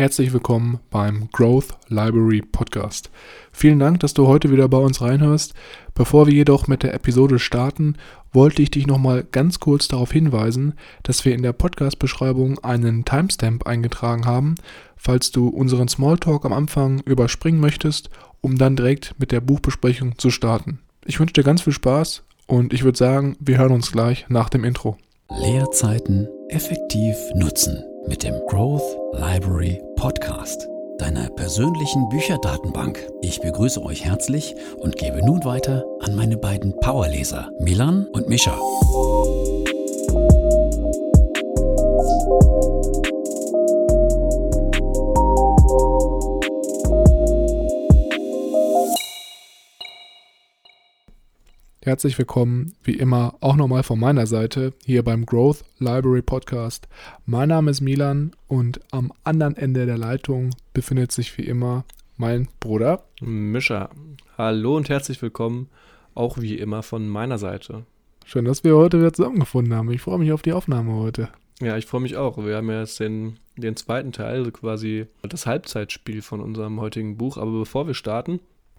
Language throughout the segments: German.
Herzlich willkommen beim Growth Library Podcast. Vielen Dank, dass du heute wieder bei uns reinhörst. Bevor wir jedoch mit der Episode starten, wollte ich dich nochmal ganz kurz darauf hinweisen, dass wir in der Podcast-Beschreibung einen Timestamp eingetragen haben, falls du unseren Smalltalk am Anfang überspringen möchtest, um dann direkt mit der Buchbesprechung zu starten. Ich wünsche dir ganz viel Spaß und ich würde sagen, wir hören uns gleich nach dem Intro. Leerzeiten effektiv nutzen mit dem Growth Library Podcast, deiner persönlichen Bücherdatenbank. Ich begrüße euch herzlich und gebe nun weiter an meine beiden Powerleser, Milan und Mischa. Herzlich willkommen, wie immer, auch nochmal von meiner Seite hier beim Growth Library Podcast. Mein Name ist Milan und am anderen Ende der Leitung befindet sich wie immer mein Bruder Mischa. Hallo und herzlich willkommen, auch wie immer von meiner Seite. Schön, dass wir heute wieder zusammengefunden haben. Ich freue mich auf die Aufnahme heute. Ja, ich freue mich auch. Wir haben ja jetzt den, den zweiten Teil, also quasi das Halbzeitspiel von unserem heutigen Buch. Aber bevor wir starten,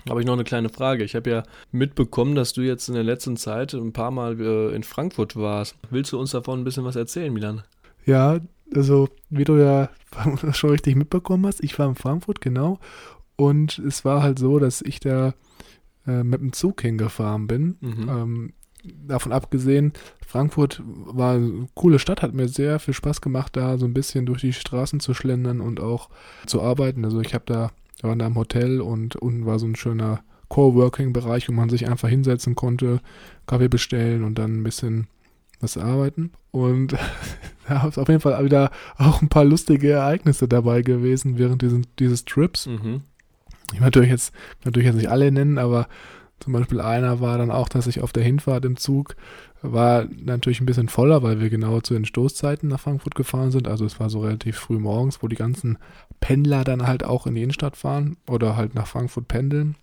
habe ich noch eine kleine Frage. Ich habe ja mitbekommen, dass du jetzt in der letzten Zeit ein paar Mal äh, in Frankfurt warst. Willst du uns davon ein bisschen was erzählen, Milan? Ja, also wie du ja schon richtig mitbekommen hast, ich war in Frankfurt, genau. Und es war halt so, dass ich da äh, mit dem Zug hingefahren bin. Mhm. Ähm, davon abgesehen, Frankfurt war eine coole Stadt, hat mir sehr viel Spaß gemacht, da so ein bisschen durch die Straßen zu schlendern und auch zu arbeiten. Also ich habe da wir waren da im Hotel und unten war so ein schöner Coworking-Bereich, wo man sich einfach hinsetzen konnte, Kaffee bestellen und dann ein bisschen was arbeiten. Und da ist auf jeden Fall wieder auch ein paar lustige Ereignisse dabei gewesen während diesen, dieses Trips. Mhm. Ich will natürlich jetzt, natürlich jetzt nicht alle nennen, aber zum Beispiel einer war dann auch, dass ich auf der Hinfahrt im Zug war natürlich ein bisschen voller, weil wir genau zu den Stoßzeiten nach Frankfurt gefahren sind. Also es war so relativ früh morgens, wo die ganzen Pendler dann halt auch in die Innenstadt fahren oder halt nach Frankfurt pendeln.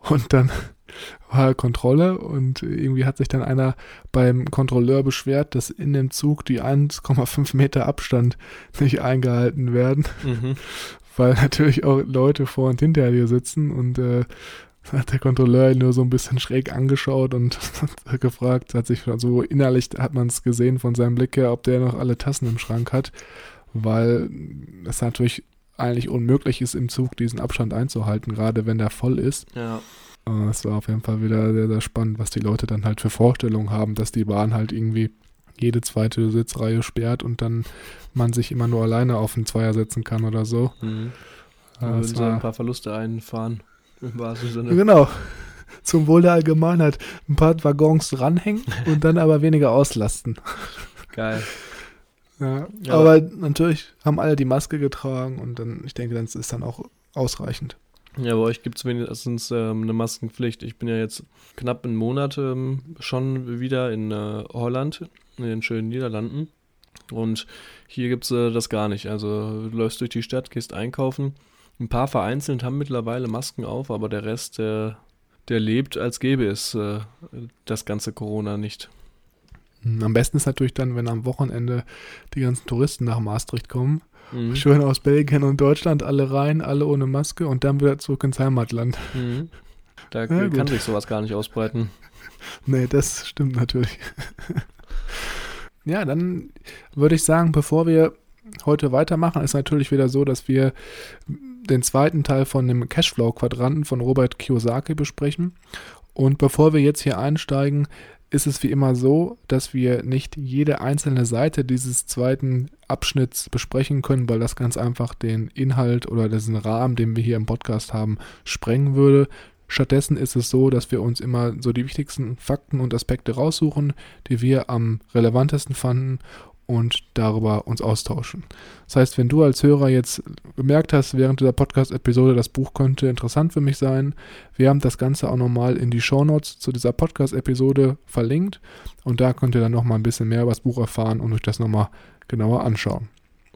Und dann war Kontrolle und irgendwie hat sich dann einer beim Kontrolleur beschwert, dass in dem Zug die 1,5 Meter Abstand nicht eingehalten werden, mhm. weil natürlich auch Leute vor und hinter dir sitzen und äh, hat der Kontrolleur ihn nur so ein bisschen schräg angeschaut und hat gefragt, hat sich so also innerlich hat man es gesehen von seinem Blick her, ob der noch alle Tassen im Schrank hat, weil es natürlich eigentlich unmöglich ist, im Zug diesen Abstand einzuhalten, gerade wenn der voll ist. Ja. Es war auf jeden Fall wieder sehr, sehr spannend, was die Leute dann halt für Vorstellungen haben, dass die Bahn halt irgendwie jede zweite Sitzreihe sperrt und dann man sich immer nur alleine auf den Zweier setzen kann oder so. Mhm. Da würden sie ein paar Verluste einfahren. Im wahrsten Sinne. Genau. Zum Wohl der Allgemeinheit ein paar Waggons ranhängen und dann aber weniger auslasten. Geil. Ja, ja, aber natürlich haben alle die Maske getragen und dann, ich denke, das ist dann auch ausreichend. Ja, bei euch gibt es wenigstens ähm, eine Maskenpflicht. Ich bin ja jetzt knapp einen Monat ähm, schon wieder in äh, Holland, in den schönen Niederlanden. Und hier gibt es äh, das gar nicht. Also du läufst durch die Stadt, gehst einkaufen ein paar vereinzelt haben mittlerweile Masken auf, aber der Rest, der, der lebt, als gäbe es äh, das ganze Corona nicht. Hm, am besten ist natürlich dann, wenn am Wochenende die ganzen Touristen nach Maastricht kommen. Mhm. Schön aus Belgien und Deutschland, alle rein, alle ohne Maske und dann wieder zurück ins Heimatland. Mhm. Da ja, kann sich sowas gar nicht ausbreiten. nee, das stimmt natürlich. ja, dann würde ich sagen, bevor wir heute weitermachen, ist natürlich wieder so, dass wir den zweiten Teil von dem Cashflow-Quadranten von Robert Kiyosaki besprechen. Und bevor wir jetzt hier einsteigen, ist es wie immer so, dass wir nicht jede einzelne Seite dieses zweiten Abschnitts besprechen können, weil das ganz einfach den Inhalt oder diesen Rahmen, den wir hier im Podcast haben, sprengen würde. Stattdessen ist es so, dass wir uns immer so die wichtigsten Fakten und Aspekte raussuchen, die wir am relevantesten fanden und darüber uns austauschen. Das heißt, wenn du als Hörer jetzt bemerkt hast, während dieser Podcast-Episode, das Buch könnte interessant für mich sein, wir haben das Ganze auch nochmal in die Shownotes zu dieser Podcast-Episode verlinkt und da könnt ihr dann nochmal ein bisschen mehr über das Buch erfahren und euch das nochmal genauer anschauen.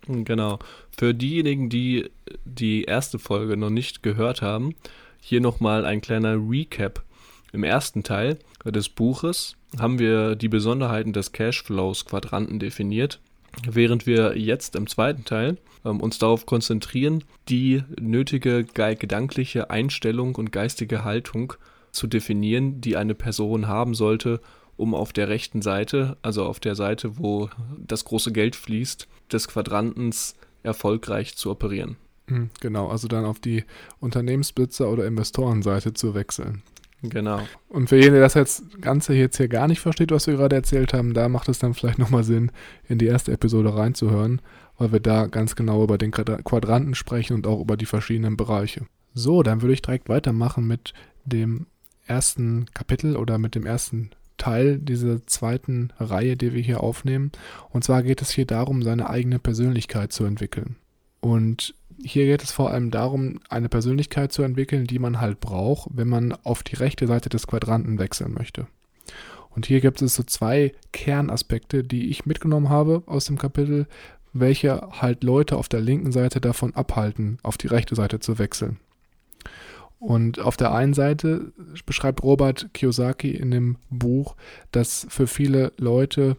Genau. Für diejenigen, die die erste Folge noch nicht gehört haben, hier nochmal ein kleiner Recap. Im ersten Teil des Buches haben wir die Besonderheiten des Cashflows Quadranten definiert. während wir jetzt im zweiten Teil ähm, uns darauf konzentrieren, die nötige gedankliche Einstellung und geistige Haltung zu definieren, die eine Person haben sollte, um auf der rechten Seite, also auf der Seite, wo das große Geld fließt, des Quadrantens erfolgreich zu operieren. Hm, genau, also dann auf die Unternehmensbesitzer- oder Investorenseite zu wechseln. Genau. Und für jeden, der das jetzt Ganze jetzt hier gar nicht versteht, was wir gerade erzählt haben, da macht es dann vielleicht nochmal Sinn, in die erste Episode reinzuhören, weil wir da ganz genau über den Quadranten sprechen und auch über die verschiedenen Bereiche. So, dann würde ich direkt weitermachen mit dem ersten Kapitel oder mit dem ersten Teil dieser zweiten Reihe, die wir hier aufnehmen. Und zwar geht es hier darum, seine eigene Persönlichkeit zu entwickeln. Und hier geht es vor allem darum, eine Persönlichkeit zu entwickeln, die man halt braucht, wenn man auf die rechte Seite des Quadranten wechseln möchte. Und hier gibt es so zwei Kernaspekte, die ich mitgenommen habe aus dem Kapitel, welche halt Leute auf der linken Seite davon abhalten, auf die rechte Seite zu wechseln. Und auf der einen Seite beschreibt Robert Kiyosaki in dem Buch, dass für viele Leute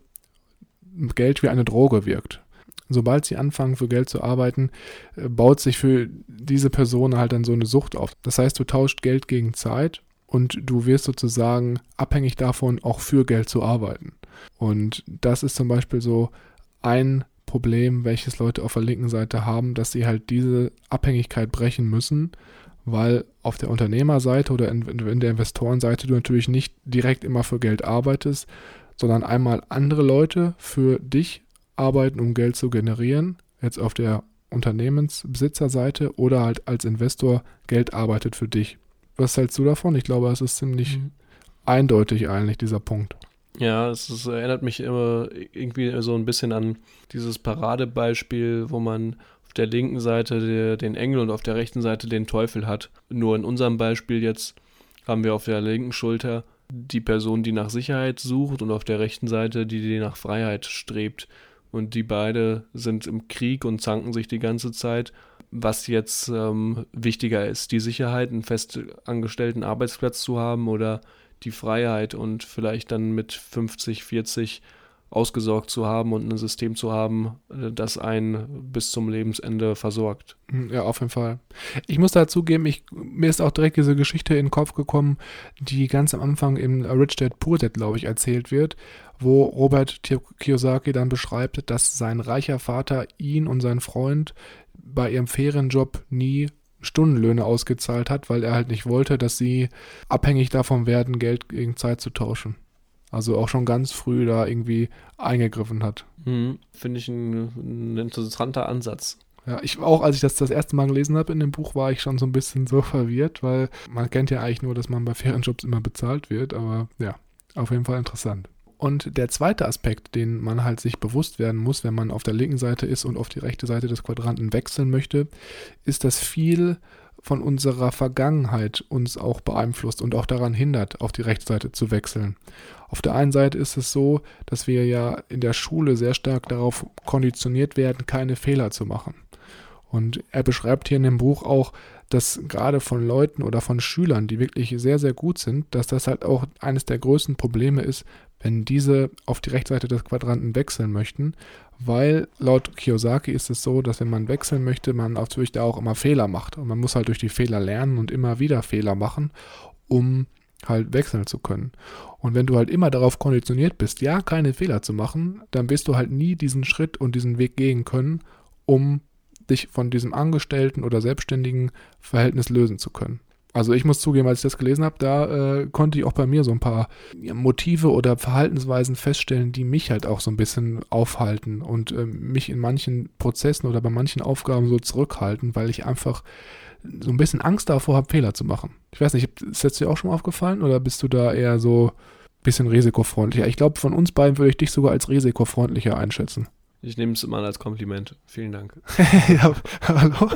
Geld wie eine Droge wirkt sobald sie anfangen, für Geld zu arbeiten, äh, baut sich für diese Person halt dann so eine Sucht auf. Das heißt, du tauscht Geld gegen Zeit und du wirst sozusagen abhängig davon, auch für Geld zu arbeiten. Und das ist zum Beispiel so ein Problem, welches Leute auf der linken Seite haben, dass sie halt diese Abhängigkeit brechen müssen, weil auf der Unternehmerseite oder in, in der Investorenseite du natürlich nicht direkt immer für Geld arbeitest, sondern einmal andere Leute für dich arbeiten, um Geld zu generieren, jetzt auf der Unternehmensbesitzerseite oder halt als Investor Geld arbeitet für dich. Was hältst du davon? Ich glaube, es ist ziemlich mhm. eindeutig eigentlich, dieser Punkt. Ja, es ist, erinnert mich immer irgendwie so ein bisschen an dieses Paradebeispiel, wo man auf der linken Seite den Engel und auf der rechten Seite den Teufel hat. Nur in unserem Beispiel jetzt haben wir auf der linken Schulter die Person, die nach Sicherheit sucht und auf der rechten Seite die, die nach Freiheit strebt und die beide sind im Krieg und zanken sich die ganze Zeit. Was jetzt ähm, wichtiger ist, die Sicherheit, einen fest angestellten Arbeitsplatz zu haben oder die Freiheit und vielleicht dann mit 50, 40 ausgesorgt zu haben und ein System zu haben, äh, das einen bis zum Lebensende versorgt. Hm, ja, auf jeden Fall. Ich muss dazu geben, ich, mir ist auch direkt diese Geschichte in den Kopf gekommen, die ganz am Anfang im Rich Dad Poor Dad, glaube ich, erzählt wird, wo Robert Kiyosaki dann beschreibt, dass sein reicher Vater ihn und seinen Freund bei ihrem Ferienjob nie Stundenlöhne ausgezahlt hat, weil er halt nicht wollte, dass sie abhängig davon werden, Geld gegen Zeit zu tauschen. Also auch schon ganz früh da irgendwie eingegriffen hat. Mhm. Finde ich ein, ein, interessanter Ansatz. Ja, ich auch, als ich das das erste Mal gelesen habe in dem Buch, war ich schon so ein bisschen so verwirrt, weil man kennt ja eigentlich nur, dass man bei fairen Jobs immer bezahlt wird, aber ja, auf jeden Fall interessant. Und der zweite Aspekt, den man halt sich bewusst werden muss, wenn man auf der linken Seite ist und auf die rechte Seite des Quadranten wechseln möchte, ist, dass viel von unserer Vergangenheit uns auch beeinflusst und auch daran hindert, auf die rechte Seite zu wechseln. Auf der einen Seite ist es so, dass wir ja in der Schule sehr stark darauf konditioniert werden, keine Fehler zu machen. Und er beschreibt hier in dem Buch auch, dass gerade von Leuten oder von Schülern, die wirklich sehr, sehr gut sind, dass das halt auch eines der größten Probleme ist, wenn diese auf die Rechtsseite des Quadranten wechseln möchten, weil laut Kiyosaki ist es so, dass wenn man wechseln möchte, man natürlich da auch immer Fehler macht. Und man muss halt durch die Fehler lernen und immer wieder Fehler machen, um halt wechseln zu können. Und wenn du halt immer darauf konditioniert bist, ja, keine Fehler zu machen, dann wirst du halt nie diesen Schritt und diesen Weg gehen können, um dich von diesem Angestellten oder selbstständigen Verhältnis lösen zu können. Also ich muss zugeben, als ich das gelesen habe, da äh, konnte ich auch bei mir so ein paar Motive oder Verhaltensweisen feststellen, die mich halt auch so ein bisschen aufhalten und äh, mich in manchen Prozessen oder bei manchen Aufgaben so zurückhalten, weil ich einfach so ein bisschen Angst davor habe, Fehler zu machen. Ich weiß nicht, ist das dir auch schon mal aufgefallen oder bist du da eher so ein bisschen risikofreundlicher? Ich glaube, von uns beiden würde ich dich sogar als risikofreundlicher einschätzen. Ich nehme es immer als Kompliment. Vielen Dank. ja, hallo?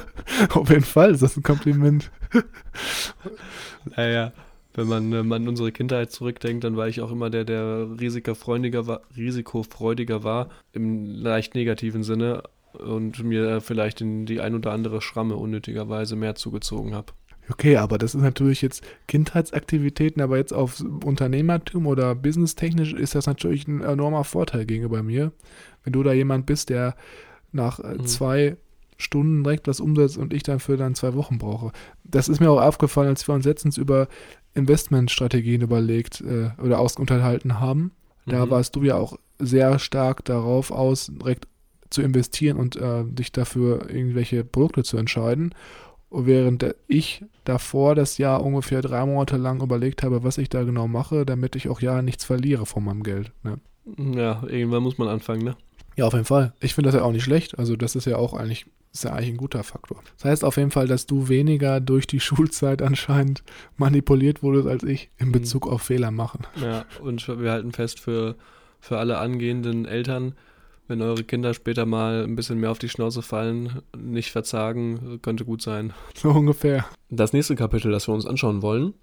Auf jeden Fall ist das ein Kompliment. naja, wenn man an unsere Kindheit zurückdenkt, dann war ich auch immer der, der risikofreudiger war, risikofreudiger war, im leicht negativen Sinne und mir vielleicht in die ein oder andere Schramme unnötigerweise mehr zugezogen habe. Okay, aber das ist natürlich jetzt Kindheitsaktivitäten, aber jetzt auf Unternehmertum oder businesstechnisch ist das natürlich ein enormer Vorteil gegenüber mir, Wenn du da jemand bist, der nach äh, mhm. zwei Stunden direkt was umsetzt und ich dafür dann zwei Wochen brauche. Das ist mir auch aufgefallen, als wir uns letztens über Investmentstrategien überlegt äh, oder ausgehalten haben. Da mhm. warst du ja auch sehr stark darauf aus, direkt zu investieren und äh, dich dafür irgendwelche Produkte zu entscheiden. Während ich davor das Jahr ungefähr drei Monate lang überlegt habe, was ich da genau mache, damit ich auch ja nichts verliere von meinem Geld. Ne? Ja, irgendwann muss man anfangen, ne? Ja, auf jeden Fall. Ich finde das ja auch nicht schlecht. Also das ist ja auch eigentlich ist ja eigentlich ein guter Faktor. Das heißt auf jeden Fall, dass du weniger durch die Schulzeit anscheinend manipuliert wurdest als ich in mhm. Bezug auf Fehler machen. Ja, und wir halten fest für, für alle angehenden Eltern, wenn eure Kinder später mal ein bisschen mehr auf die Schnauze fallen, nicht verzagen, könnte gut sein. So ungefähr. Das nächste Kapitel, das wir uns anschauen wollen,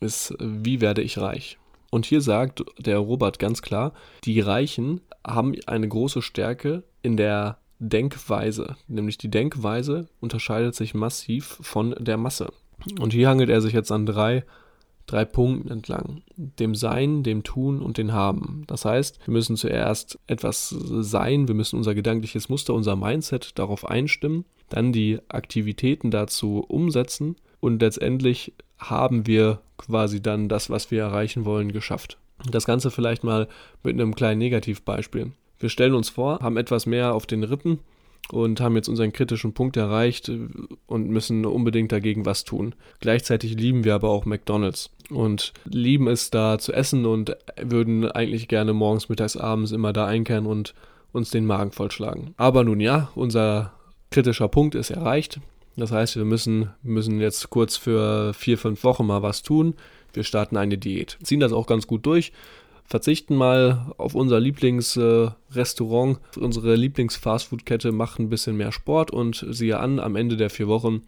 ist, wie werde ich reich? Und hier sagt der Robert ganz klar, die Reichen haben eine große Stärke in der Denkweise, nämlich die Denkweise unterscheidet sich massiv von der Masse. Und hier hangelt er sich jetzt an drei, drei Punkten entlang. Dem Sein, dem Tun und dem Haben. Das heißt, wir müssen zuerst etwas sein, wir müssen unser gedankliches Muster, unser Mindset darauf einstimmen, dann die Aktivitäten dazu umsetzen und letztendlich haben wir quasi dann das, was wir erreichen wollen, geschafft. Das Ganze vielleicht mal mit einem kleinen Negativbeispiel. Wir stellen uns vor, haben etwas mehr auf den Rippen und haben jetzt unseren kritischen Punkt erreicht äh, und müssen unbedingt dagegen was tun. Gleichzeitig lieben wir aber auch McDonald's und lieben es da zu essen und würden eigentlich gerne morgens, mittags, abends immer da einkehren und uns den Magen vollschlagen. Aber nun ja, unser kritischer Punkt ist erreicht. Das heißt, wir müssen, müssen jetzt kurz für vier, fünf Wochen mal was tun. Wir starten eine Diät. Ziehen das auch ganz gut durch verzichten mal auf unser Lieblingsrestaurant, unsere Lieblings-Fastfood-Kette, machen ein bisschen mehr Sport und siehe an, am Ende der vier Wochen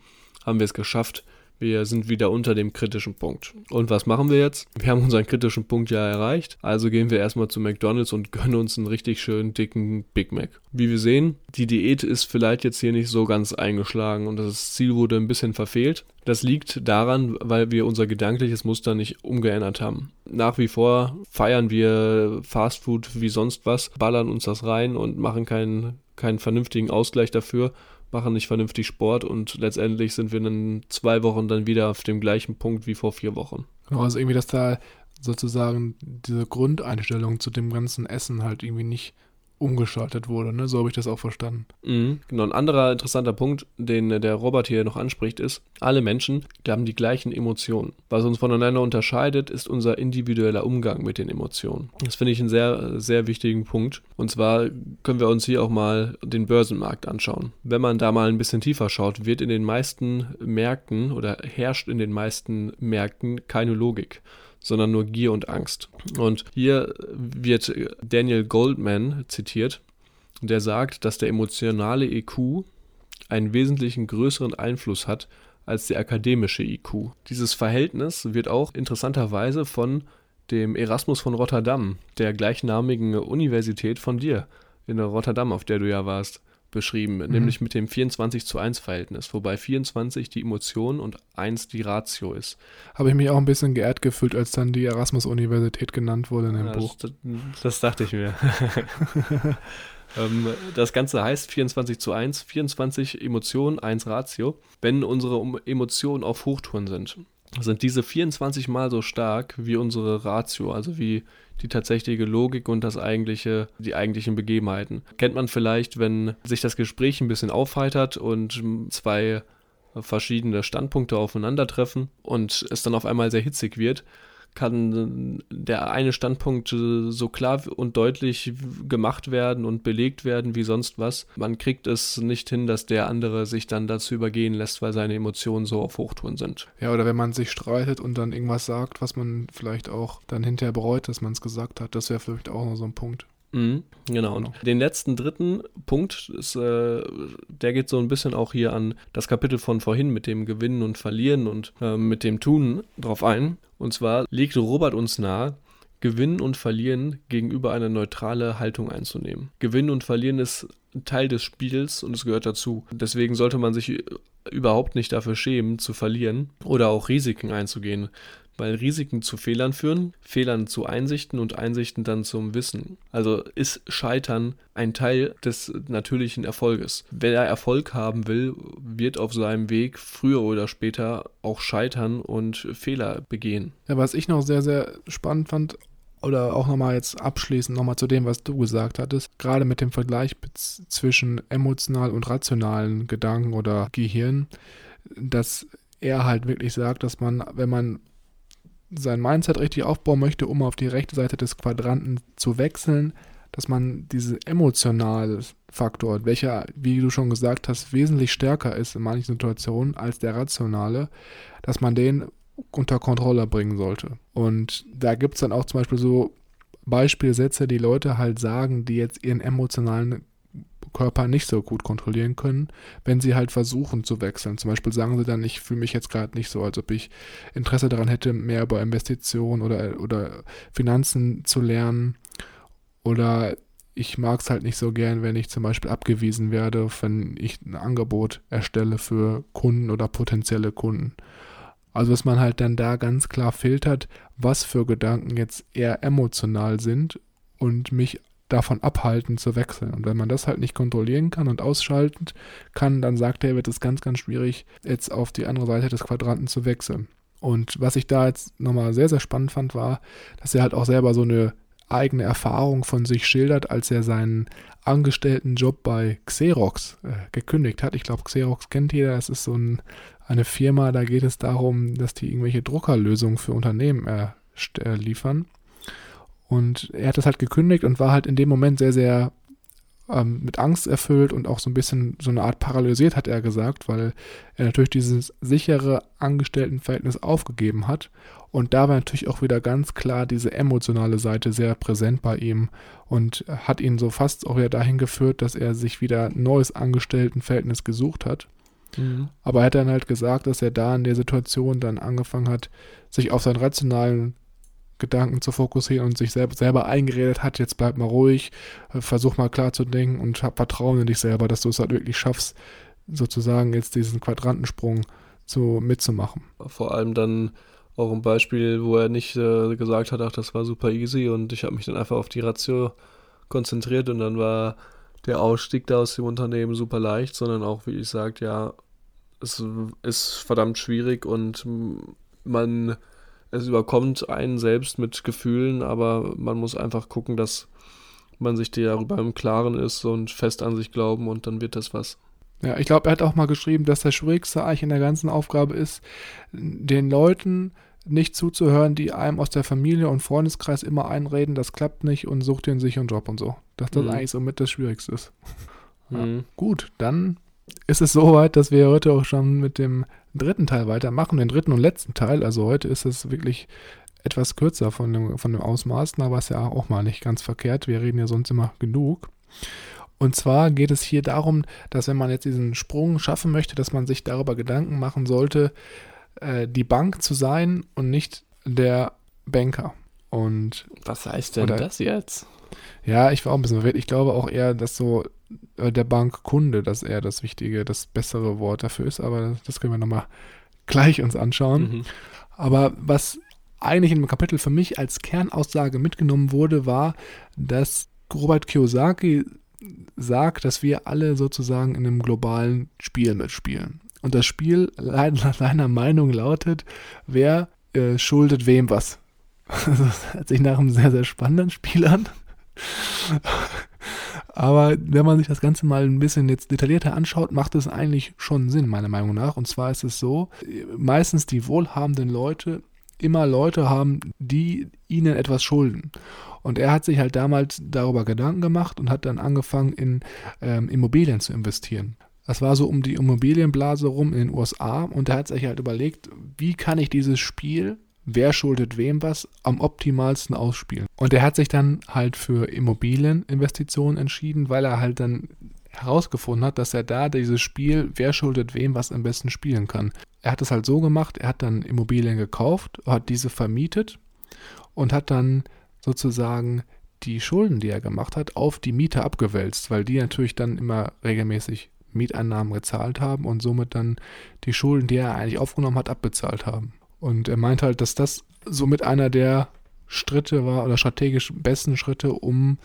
haben wir es geschafft, wir sind wieder unter dem kritischen Punkt. Und was machen wir jetzt? Wir haben unseren kritischen Punkt ja erreicht. Also gehen wir erstmal zu McDonald's und gönnen uns einen richtig schönen dicken Big Mac. Wie wir sehen, die Diät ist vielleicht jetzt hier nicht so ganz eingeschlagen und das Ziel wurde ein bisschen verfehlt. Das liegt daran, weil wir unser gedankliches Muster nicht umgeändert haben. Nach wie vor feiern wir Fastfood wie sonst was, ballern uns das rein und machen keinen, keinen vernünftigen Ausgleich dafür machen nicht vernünftig Sport und letztendlich sind wir in zwei Wochen dann wieder auf dem gleichen Punkt wie vor vier Wochen. Genau, also irgendwie, dass da sozusagen diese Grundeinstellung zu dem ganzen Essen halt irgendwie nicht umgeschaltet wurde. Ne? So habe ich das auch verstanden. Mhm, genau. Ein anderer interessanter Punkt, den der Robert hier noch anspricht, ist, alle Menschen haben die gleichen Emotionen. Was uns voneinander unterscheidet, ist unser individueller Umgang mit den Emotionen. Das finde ich einen sehr, sehr wichtigen Punkt. Und zwar können wir uns hier auch mal den Börsenmarkt anschauen. Wenn man da mal ein bisschen tiefer schaut, wird in den meisten Märkten oder herrscht in den meisten Märkten keine Logik sondern nur Gier und Angst. Und hier wird Daniel Goldman zitiert, der sagt, dass der emotionale IQ einen wesentlichen größeren Einfluss hat als der akademische IQ. Dieses Verhältnis wird auch interessanterweise von dem Erasmus von Rotterdam, der gleichnamigen Universität von dir in Rotterdam, auf der du ja warst, beschrieben, mhm. nämlich mit dem 24 zu 1 Verhältnis, wobei 24 die Emotion und 1 die Ratio ist. Habe ich mich auch ein bisschen geehrt gefühlt, als dann die Erasmus-Universität genannt wurde in dem ja, Buch. Das, das, dachte ich mir. ähm, das Ganze heißt 24 zu 1, 24 Emotionen, 1 Ratio. Wenn unsere Emotionen auf Hochtouren sind, sind diese 24 mal so stark wie unsere Ratio, also wie die tatsächliche Logik und das eigentliche, die eigentlichen Begebenheiten. Kennt man vielleicht, wenn sich das Gespräch ein bisschen aufheitert und zwei verschiedene Standpunkte aufeinandertreffen und es dann auf einmal sehr hitzig wird, kann der eine Standpunkt so klar und deutlich gemacht werden und belegt werden wie sonst was. Man kriegt es nicht hin, dass der andere sich dann dazu übergehen lässt, weil seine Emotionen so auf Hochtouren sind. Ja, oder wenn man sich streitet und dann irgendwas sagt, was man vielleicht auch dann hinterher bereut, dass man es gesagt hat, das wäre vielleicht auch noch so ein Punkt. Mhm, genau. Und den letzten dritten Punkt, ist, äh, der geht so ein bisschen auch hier an das Kapitel von vorhin mit dem Gewinnen und Verlieren und äh, mit dem Tun drauf ein. Und zwar legt Robert uns nahe, Gewinnen und Verlieren gegenüber eine neutrale Haltung einzunehmen. Gewinnen und Verlieren ist Teil des Spiels und es gehört dazu. Deswegen sollte man sich überhaupt nicht dafür schämen, zu verlieren oder auch Risiken einzugehen weil Risiken zu Fehlern führen, Fehlern zu Einsichten und Einsichten dann zum Wissen. Also ist Scheitern ein Teil des natürlichen Erfolges. Wer Erfolg haben will, wird auf seinem Weg früher oder später auch scheitern und Fehler begehen. Ja, was ich noch sehr, sehr spannend fand, oder auch nochmal jetzt abschließend nochmal zu dem, was du gesagt hattest, gerade mit dem Vergleich zwischen emotional und rationalen Gedanken oder Gehirn, dass er halt wirklich sagt, dass man, wenn man sein Mindset richtig aufbauen möchte, um auf die rechte Seite des Quadranten zu wechseln, dass man diesen emotionalen Faktor, welcher, wie du schon gesagt hast, wesentlich stärker ist in manchen Situationen als der rationale, dass man den unter Kontrolle bringen sollte. Und da gibt es dann auch zum Beispiel so Beispielsätze, die Leute halt sagen, die jetzt ihren emotionalen Körper nicht so gut kontrollieren können, wenn sie halt versuchen zu wechseln. Zum Beispiel sagen sie dann, ich fühle mich jetzt gerade nicht so, als ob ich Interesse daran hätte, mehr über Investitionen oder, oder Finanzen zu lernen. Oder ich mag es halt nicht so gern, wenn ich zum Beispiel abgewiesen werde, wenn ich ein Angebot erstelle für Kunden oder potenzielle Kunden. Also dass man halt dann da ganz klar filtert, was für Gedanken jetzt eher emotional sind und mich davon abhalten zu wechseln. Und wenn man das halt nicht kontrollieren kann und ausschalten kann, dann sagt er, wird es ganz, ganz schwierig, jetzt auf die andere Seite des Quadranten zu wechseln. Und was ich da jetzt nochmal sehr, sehr spannend fand, war, dass er halt auch selber so eine eigene Erfahrung von sich schildert, als er seinen Angestelltenjob bei Xerox äh, gekündigt hat. Ich glaube, Xerox kennt jeder, das ist so ein, eine Firma, da geht es darum, dass die irgendwelche Druckerlösungen für Unternehmen äh, liefern. Und er hat das halt gekündigt und war halt in dem Moment sehr, sehr ähm, mit Angst erfüllt und auch so ein bisschen so eine Art paralysiert, hat er gesagt, weil er natürlich dieses sichere Angestelltenverhältnis aufgegeben hat. Und da war natürlich auch wieder ganz klar diese emotionale Seite sehr präsent bei ihm und hat ihn so fast auch wieder dahin geführt, dass er sich wieder ein neues Angestelltenverhältnis gesucht hat. Mhm. Aber er hat dann halt gesagt, dass er da in der Situation dann angefangen hat, sich auf seinen rationalen Gedanken zu fokussieren und sich selber, selber eingeredet hat, jetzt bleib mal ruhig, äh, versuch mal klar zu denken und hab Vertrauen in dich selber, dass du es halt wirklich schaffst, sozusagen jetzt diesen Quadrantensprung zu, mitzumachen. Vor allem dann auch ein Beispiel, wo er nicht äh, gesagt hat, ach, das war super easy und ich habe mich dann einfach auf die Ratio konzentriert und dann war der Ausstieg da aus dem Unternehmen super leicht, sondern auch, wie ich sagte, ja, es ist verdammt schwierig und man es überkommt einen selbst mit Gefühlen, aber man muss einfach gucken, dass man sich darüber im Klaren ist und fest an sich glauben und dann wird das was. Ja, ich glaube, er hat auch mal geschrieben, dass das Schwierigste eigentlich in der ganzen Aufgabe ist, den Leuten nicht zuzuhören, die einem aus der Familie und Freundeskreis immer einreden, das klappt nicht und sucht den sicheren Job und so. Dass das mhm. eigentlich so mit das Schwierigste ist. Ja, mhm. Gut, dann ist es soweit, dass wir heute auch schon mit dem dritten Teil weitermachen, den dritten und letzten Teil. Also heute ist es wirklich etwas kürzer von dem, von dem Ausmaßen, aber ist ja auch mal nicht ganz verkehrt. Wir reden ja sonst immer genug. Und zwar geht es hier darum, dass wenn man jetzt diesen Sprung schaffen möchte, dass man sich darüber Gedanken machen sollte, äh, die Bank zu sein und nicht der Banker. Und was heißt denn oder, das jetzt? Ja, ich war auch ein bisschen verwirrt. Ich glaube auch eher, dass so der Bankkunde, dass er das wichtige, das bessere Wort dafür ist, aber das können wir nochmal gleich uns anschauen. Mhm. Aber was eigentlich in dem Kapitel für mich als Kernaussage mitgenommen wurde, war, dass Robert Kiyosaki sagt, dass wir alle sozusagen in einem globalen Spiel mitspielen. Und das Spiel nach seiner Meinung lautet, wer äh, schuldet wem was. Das hört sich nach einem sehr, sehr spannenden Spiel an. Aber wenn man sich das Ganze mal ein bisschen jetzt detaillierter anschaut, macht es eigentlich schon Sinn, meiner Meinung nach. Und zwar ist es so, meistens die wohlhabenden Leute immer Leute haben, die ihnen etwas schulden. Und er hat sich halt damals darüber Gedanken gemacht und hat dann angefangen, in ähm, Immobilien zu investieren. Das war so um die Immobilienblase rum in den USA und er hat sich halt überlegt, wie kann ich dieses Spiel wer schuldet wem was, am optimalsten ausspielen. Und er hat sich dann halt für Immobilieninvestitionen entschieden, weil er halt dann herausgefunden hat, dass er da dieses Spiel, wer schuldet wem was am besten spielen kann. Er hat es halt so gemacht, er hat dann Immobilien gekauft, hat diese vermietet und hat dann sozusagen die Schulden, die er gemacht hat, auf die Mieter abgewälzt, weil die natürlich dann immer regelmäßig Mieteinnahmen gezahlt haben und somit dann die Schulden, die er eigentlich aufgenommen hat, abbezahlt haben. Und er meint halt, dass das somit einer der Schritte war oder strategisch besten Schritte, um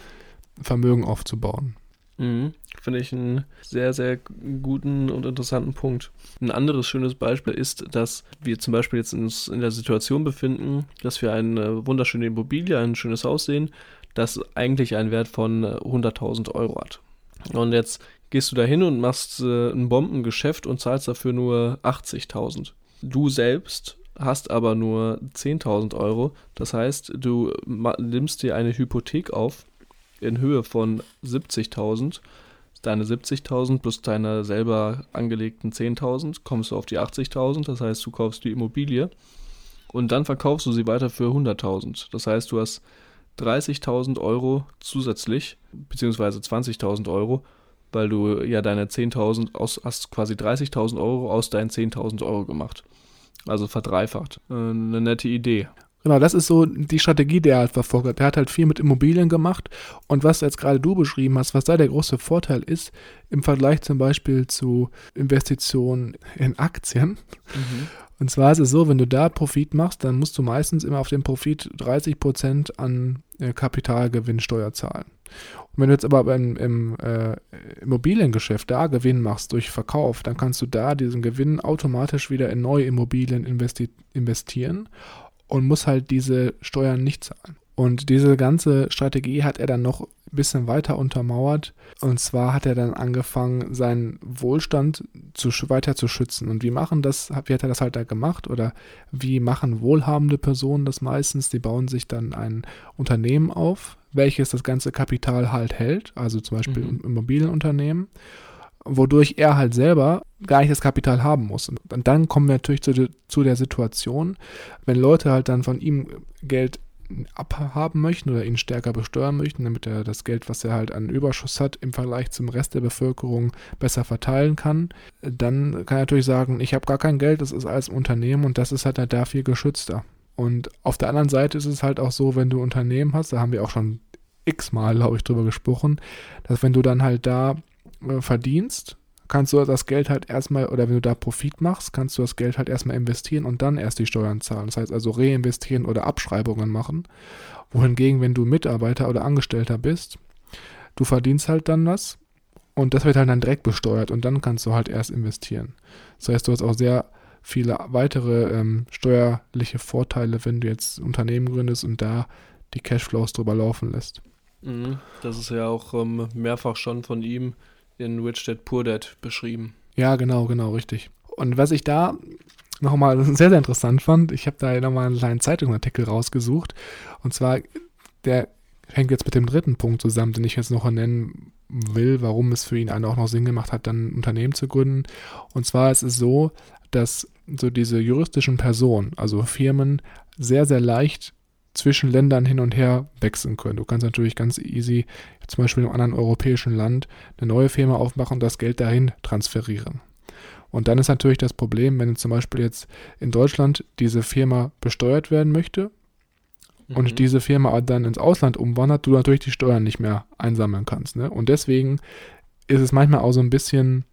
Vermögen aufzubauen. Mhm. Finde ich einen sehr, sehr guten und interessanten Punkt. Ein anderes schönes Beispiel ist, dass wir zum Beispiel jetzt uns in der Situation befinden, dass wir eine wunderschöne Immobilie, ein schönes Haus sehen, das eigentlich einen Wert von 100.000 Euro hat. Und jetzt gehst du da hin und machst äh, ein Bombengeschäft und zahlst dafür nur 80.000. Du selbst hast aber nur 10.000 Euro. Das heißt, du nimmst dir eine Hypothek auf in Höhe von 70.000. Deine 70.000 plus deine selber angelegten 10.000 kommst du auf die 80.000. Das heißt, du kaufst die Immobilie und dann verkaufst du sie weiter für 100.000. Das heißt, du hast 30.000 Euro zusätzlich, beziehungsweise 20.000 Euro, weil du ja deine 10.000 aus, hast quasi 30.000 Euro aus deinen 10.000 Euro gemacht. Also verdreifacht. Äh, eine nette Idee. Genau, das ist so die Strategie, die er halt verfolgt hat. Er hat halt viel mit Immobilien gemacht. Und was jetzt gerade du beschrieben hast, was da der große Vorteil ist, im Vergleich zum Beispiel zu Investitionen in Aktien. Mhm. Und zwar ist es so, wenn du da Profit machst, dann musst du meistens immer auf den Profit 30% an äh, Kapitalgewinnsteuer zahlen. Und wenn du jetzt aber im, im äh, Immobiliengeschäft da Gewinn machst durch Verkauf, dann kannst du da diesen Gewinn automatisch wieder in neue Immobilien investi investieren und muss halt diese Steuern nicht zahlen. Und diese ganze Strategie hat er dann noch ein bisschen weiter untermauert. Und zwar hat er dann angefangen, seinen Wohlstand zu, weiter zu schützen. Und wie machen das, wie hat er das halt da gemacht? Oder wie machen wohlhabende Personen das meistens? Die bauen sich dann ein Unternehmen auf, welches das ganze Kapital halt hält, also zum Beispiel mhm. Immobilienunternehmen wodurch er halt selber gar nicht das Kapital haben muss. Und dann kommen wir natürlich zu, zu der Situation, wenn Leute halt dann von ihm Geld abhaben möchten oder ihn stärker besteuern möchten, damit er das Geld, was er halt an Überschuss hat, im Vergleich zum Rest der Bevölkerung besser verteilen kann, dann kann er natürlich sagen, ich habe gar kein Geld, das ist alles Unternehmen und das ist halt da viel geschützter. Und auf der anderen Seite ist es halt auch so, wenn du Unternehmen hast, da haben wir auch schon x-mal, glaube ich, drüber gesprochen, dass wenn du dann halt da äh, verdienst, kannst du das Geld halt erstmal, oder wenn du da Profit machst, kannst du das Geld halt erstmal investieren und dann erst die Steuern zahlen. Das heißt also reinvestieren oder Abschreibungen machen. Wohingegen, wenn du Mitarbeiter oder Angestellter bist, du verdienst halt dann was und das wird halt dann direkt besteuert und dann kannst du halt erst investieren. Das heißt, du hast auch sehr viele weitere ähm, steuerliche Vorteile, wenn du jetzt Unternehmen gründest und da die Cashflows drüber laufen lässt. Mhm. Das ist ja auch ähm, mehrfach schon von ihm in Rich Dad Poor Dad beschrieben. Ja, genau, genau, richtig. Und was ich da nochmal sehr, sehr interessant fand, ich habe da nochmal einen kleinen Zeitungsartikel rausgesucht. Und zwar, der hängt jetzt mit dem dritten Punkt zusammen, den ich jetzt noch nennen will, warum es für ihn auch noch Sinn gemacht hat, dann ein Unternehmen zu gründen. Und zwar ist es so, dass so diese juristischen Personen, also Firmen, sehr, sehr leicht zwischen Ländern hin und her wechseln können. Du kannst natürlich ganz easy zum Beispiel in einem anderen europäischen Land eine neue Firma aufmachen und das Geld dahin transferieren. Und dann ist natürlich das Problem, wenn zum Beispiel jetzt in Deutschland diese Firma besteuert werden möchte mhm. und diese Firma dann ins Ausland umwandert, du natürlich die Steuern nicht mehr einsammeln kannst. Ne? Und deswegen ist es manchmal auch so ein bisschen,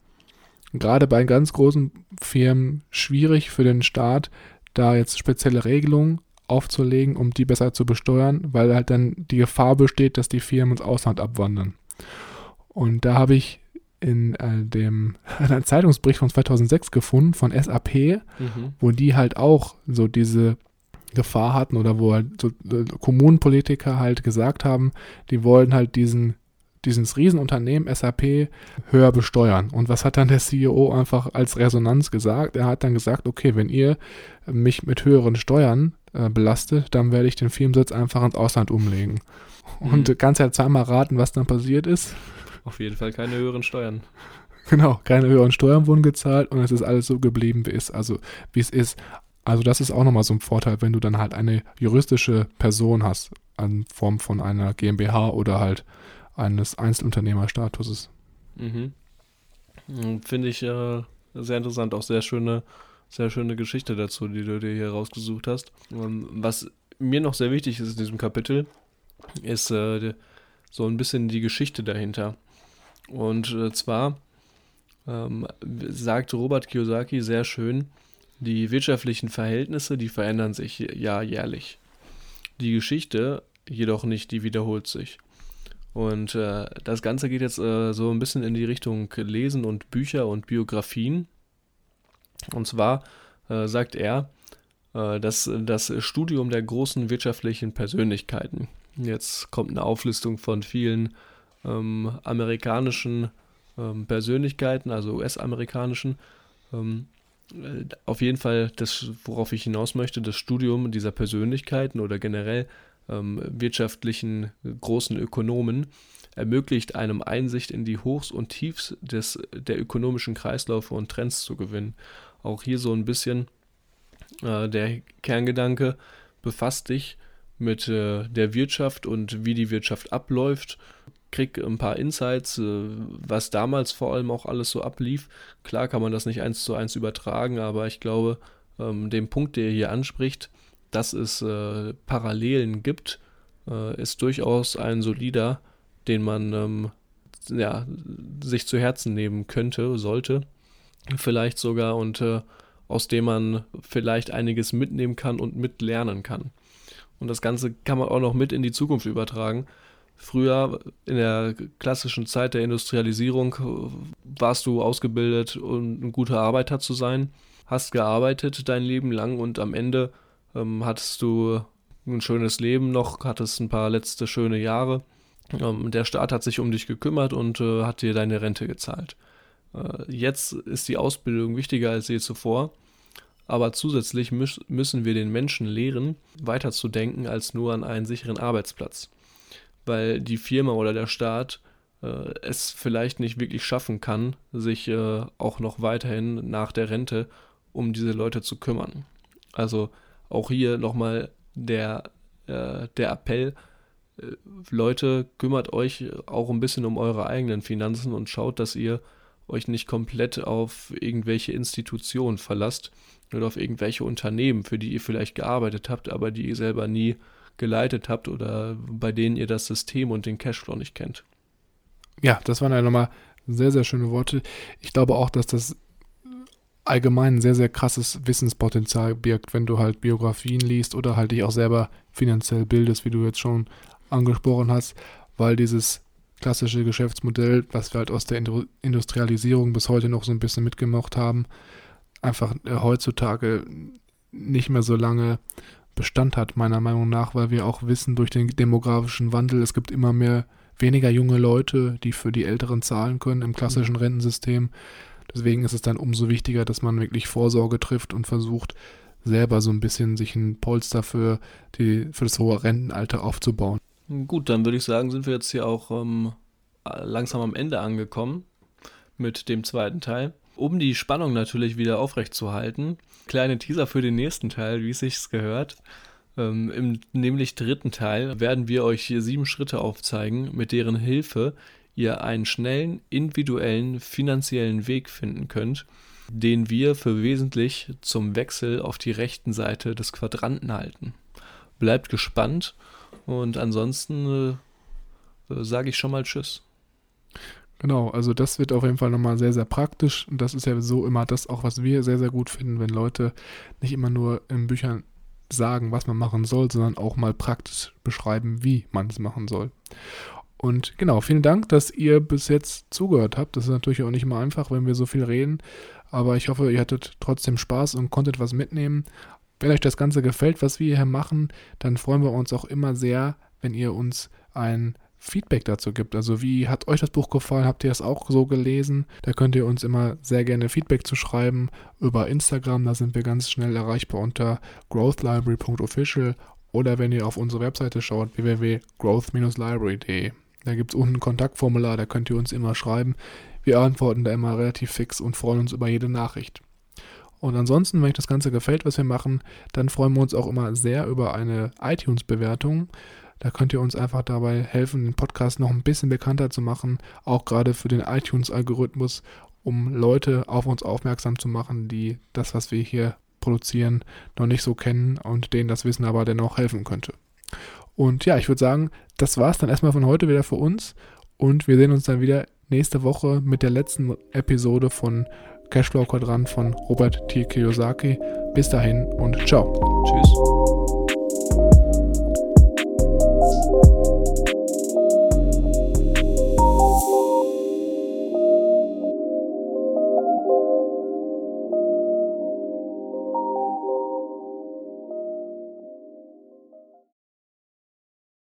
gerade bei ganz großen Firmen, schwierig für den Staat, da jetzt spezielle Regelungen aufzulegen, um die besser zu besteuern, weil halt dann die Gefahr besteht, dass die Firmen ins Ausland abwandern. Und da habe ich in äh, dem einem Zeitungsbericht von 2006 gefunden von SAP, mhm. wo die halt auch so diese Gefahr hatten oder wo halt so äh, Kommunenpolitiker halt gesagt haben, die wollen halt diesen dieses Riesenunternehmen SAP höher besteuern. Und was hat dann der CEO einfach als Resonanz gesagt? Er hat dann gesagt, okay, wenn ihr mich mit höheren Steuern äh, belastet, dann werde ich den Firmensitz einfach ins Ausland umlegen. Und mhm. kannst ja zweimal raten, was dann passiert ist. Auf jeden Fall keine höheren Steuern. Genau, keine höheren Steuern wurden gezahlt und es ist alles so geblieben, wie es, also, wie es ist. Also das ist auch nochmal so ein Vorteil, wenn du dann halt eine juristische Person hast, in Form von einer GmbH oder halt eines Einzelunternehmerstatuses. Mhm. Finde ich äh, sehr interessant, auch sehr schöne sehr schöne Geschichte dazu, die du dir hier rausgesucht hast. Was mir noch sehr wichtig ist in diesem Kapitel, ist äh, so ein bisschen die Geschichte dahinter. Und äh, zwar ähm, sagt Robert Kiyosaki sehr schön, die wirtschaftlichen Verhältnisse, die verändern sich ja jährlich. Die Geschichte jedoch nicht, die wiederholt sich. Und äh, das Ganze geht jetzt äh, so ein bisschen in die Richtung Lesen und Bücher und Biografien. Und zwar äh, sagt er, äh, dass das Studium der großen wirtschaftlichen Persönlichkeiten, jetzt kommt eine Auflistung von vielen ähm, amerikanischen ähm, Persönlichkeiten, also US-amerikanischen, ähm, äh, auf jeden Fall das, worauf ich hinaus möchte, das Studium dieser Persönlichkeiten oder generell ähm, wirtschaftlichen großen Ökonomen ermöglicht einem Einsicht in die Hochs und Tiefs des, der ökonomischen Kreisläufe und Trends zu gewinnen. Auch hier so ein bisschen äh, der Kerngedanke, befasst dich mit äh, der Wirtschaft und wie die Wirtschaft abläuft, krieg ein paar Insights, äh, was damals vor allem auch alles so ablief. Klar kann man das nicht eins zu eins übertragen, aber ich glaube, ähm, den Punkt, der hier anspricht, dass es äh, Parallelen gibt, äh, ist durchaus ein solider, den man ähm, ja, sich zu Herzen nehmen könnte, sollte, vielleicht sogar und äh, aus dem man vielleicht einiges mitnehmen kann und mitlernen kann. Und das Ganze kann man auch noch mit in die Zukunft übertragen. Früher, in der klassischen Zeit der Industrialisierung, warst du ausgebildet, um ein guter Arbeiter zu sein, hast gearbeitet dein Leben lang und am Ende ähm, hattest du ein schönes Leben noch, hattest ein paar letzte schöne Jahre. Ähm, der Staat hat sich um dich gekümmert und äh, hat dir deine Rente gezahlt. Äh, jetzt ist die Ausbildung wichtiger als je zuvor. Aber zusätzlich müssen wir den Menschen lehren, weiterzudenken als nur an einen sicheren Arbeitsplatz. Weil die Firma oder der Staat äh, es vielleicht nicht wirklich schaffen kann, sich äh, auch noch weiterhin nach der Rente um diese Leute zu kümmern. Also auch hier nochmal der, der Appell, Leute, kümmert euch auch ein bisschen um eure eigenen Finanzen und schaut, dass ihr euch nicht komplett auf irgendwelche Institutionen verlasst oder auf irgendwelche Unternehmen, für die ihr vielleicht gearbeitet habt, aber die ihr selber nie geleitet habt oder bei denen ihr das System und den Cashflow nicht kennt. Ja, das waren ja nochmal sehr, sehr schöne Worte. Ich glaube auch, dass das allgemein ein sehr, sehr krasses Wissenspotenzial birgt, wenn du halt Biografien liest oder halt dich auch selber finanziell bildest, wie du jetzt schon angesprochen hast, weil dieses klassische Geschäftsmodell, was wir halt aus der Industrialisierung bis heute noch so ein bisschen mitgemacht haben, einfach äh, heutzutage nicht mehr so lange Bestand hat, meiner Meinung nach, weil wir auch wissen, durch den demografischen Wandel, es gibt immer mehr weniger junge Leute, die für die Älteren zahlen können im klassischen Rentensystem. Deswegen ist es dann umso wichtiger, dass man wirklich Vorsorge trifft und versucht, selber so ein bisschen sich ein Polster für, die, für das hohe Rentenalter aufzubauen. Gut, dann würde ich sagen, sind wir jetzt hier auch ähm, langsam am Ende angekommen mit dem zweiten Teil. Um die Spannung natürlich wieder aufrechtzuerhalten, kleine Teaser für den nächsten Teil, wie es sich gehört. Ähm, Im nämlich dritten Teil werden wir euch hier sieben Schritte aufzeigen, mit deren Hilfe ihr einen schnellen, individuellen, finanziellen Weg finden könnt, den wir für wesentlich zum Wechsel auf die rechten Seite des Quadranten halten. Bleibt gespannt und ansonsten äh, äh, sage ich schon mal Tschüss. Genau, also das wird auf jeden Fall nochmal sehr, sehr praktisch. Und das ist ja so immer das auch, was wir sehr, sehr gut finden, wenn Leute nicht immer nur in Büchern sagen, was man machen soll, sondern auch mal praktisch beschreiben, wie man es machen soll. Und genau, vielen Dank, dass ihr bis jetzt zugehört habt. Das ist natürlich auch nicht immer einfach, wenn wir so viel reden. Aber ich hoffe, ihr hattet trotzdem Spaß und konntet was mitnehmen. Wenn euch das Ganze gefällt, was wir hier machen, dann freuen wir uns auch immer sehr, wenn ihr uns ein Feedback dazu gibt. Also wie hat euch das Buch gefallen? Habt ihr es auch so gelesen? Da könnt ihr uns immer sehr gerne Feedback zu schreiben über Instagram. Da sind wir ganz schnell erreichbar unter growthlibrary.official oder wenn ihr auf unsere Webseite schaut, www.growth-library.de. Da gibt es unten ein Kontaktformular, da könnt ihr uns immer schreiben. Wir antworten da immer relativ fix und freuen uns über jede Nachricht. Und ansonsten, wenn euch das Ganze gefällt, was wir machen, dann freuen wir uns auch immer sehr über eine iTunes-Bewertung. Da könnt ihr uns einfach dabei helfen, den Podcast noch ein bisschen bekannter zu machen, auch gerade für den iTunes-Algorithmus, um Leute auf uns aufmerksam zu machen, die das, was wir hier produzieren, noch nicht so kennen und denen das Wissen aber dennoch helfen könnte. Und ja, ich würde sagen, das war es dann erstmal von heute wieder für uns und wir sehen uns dann wieder nächste Woche mit der letzten Episode von Cashflow-Quadrant von Robert T. Kiyosaki. Bis dahin und ciao. Tschüss.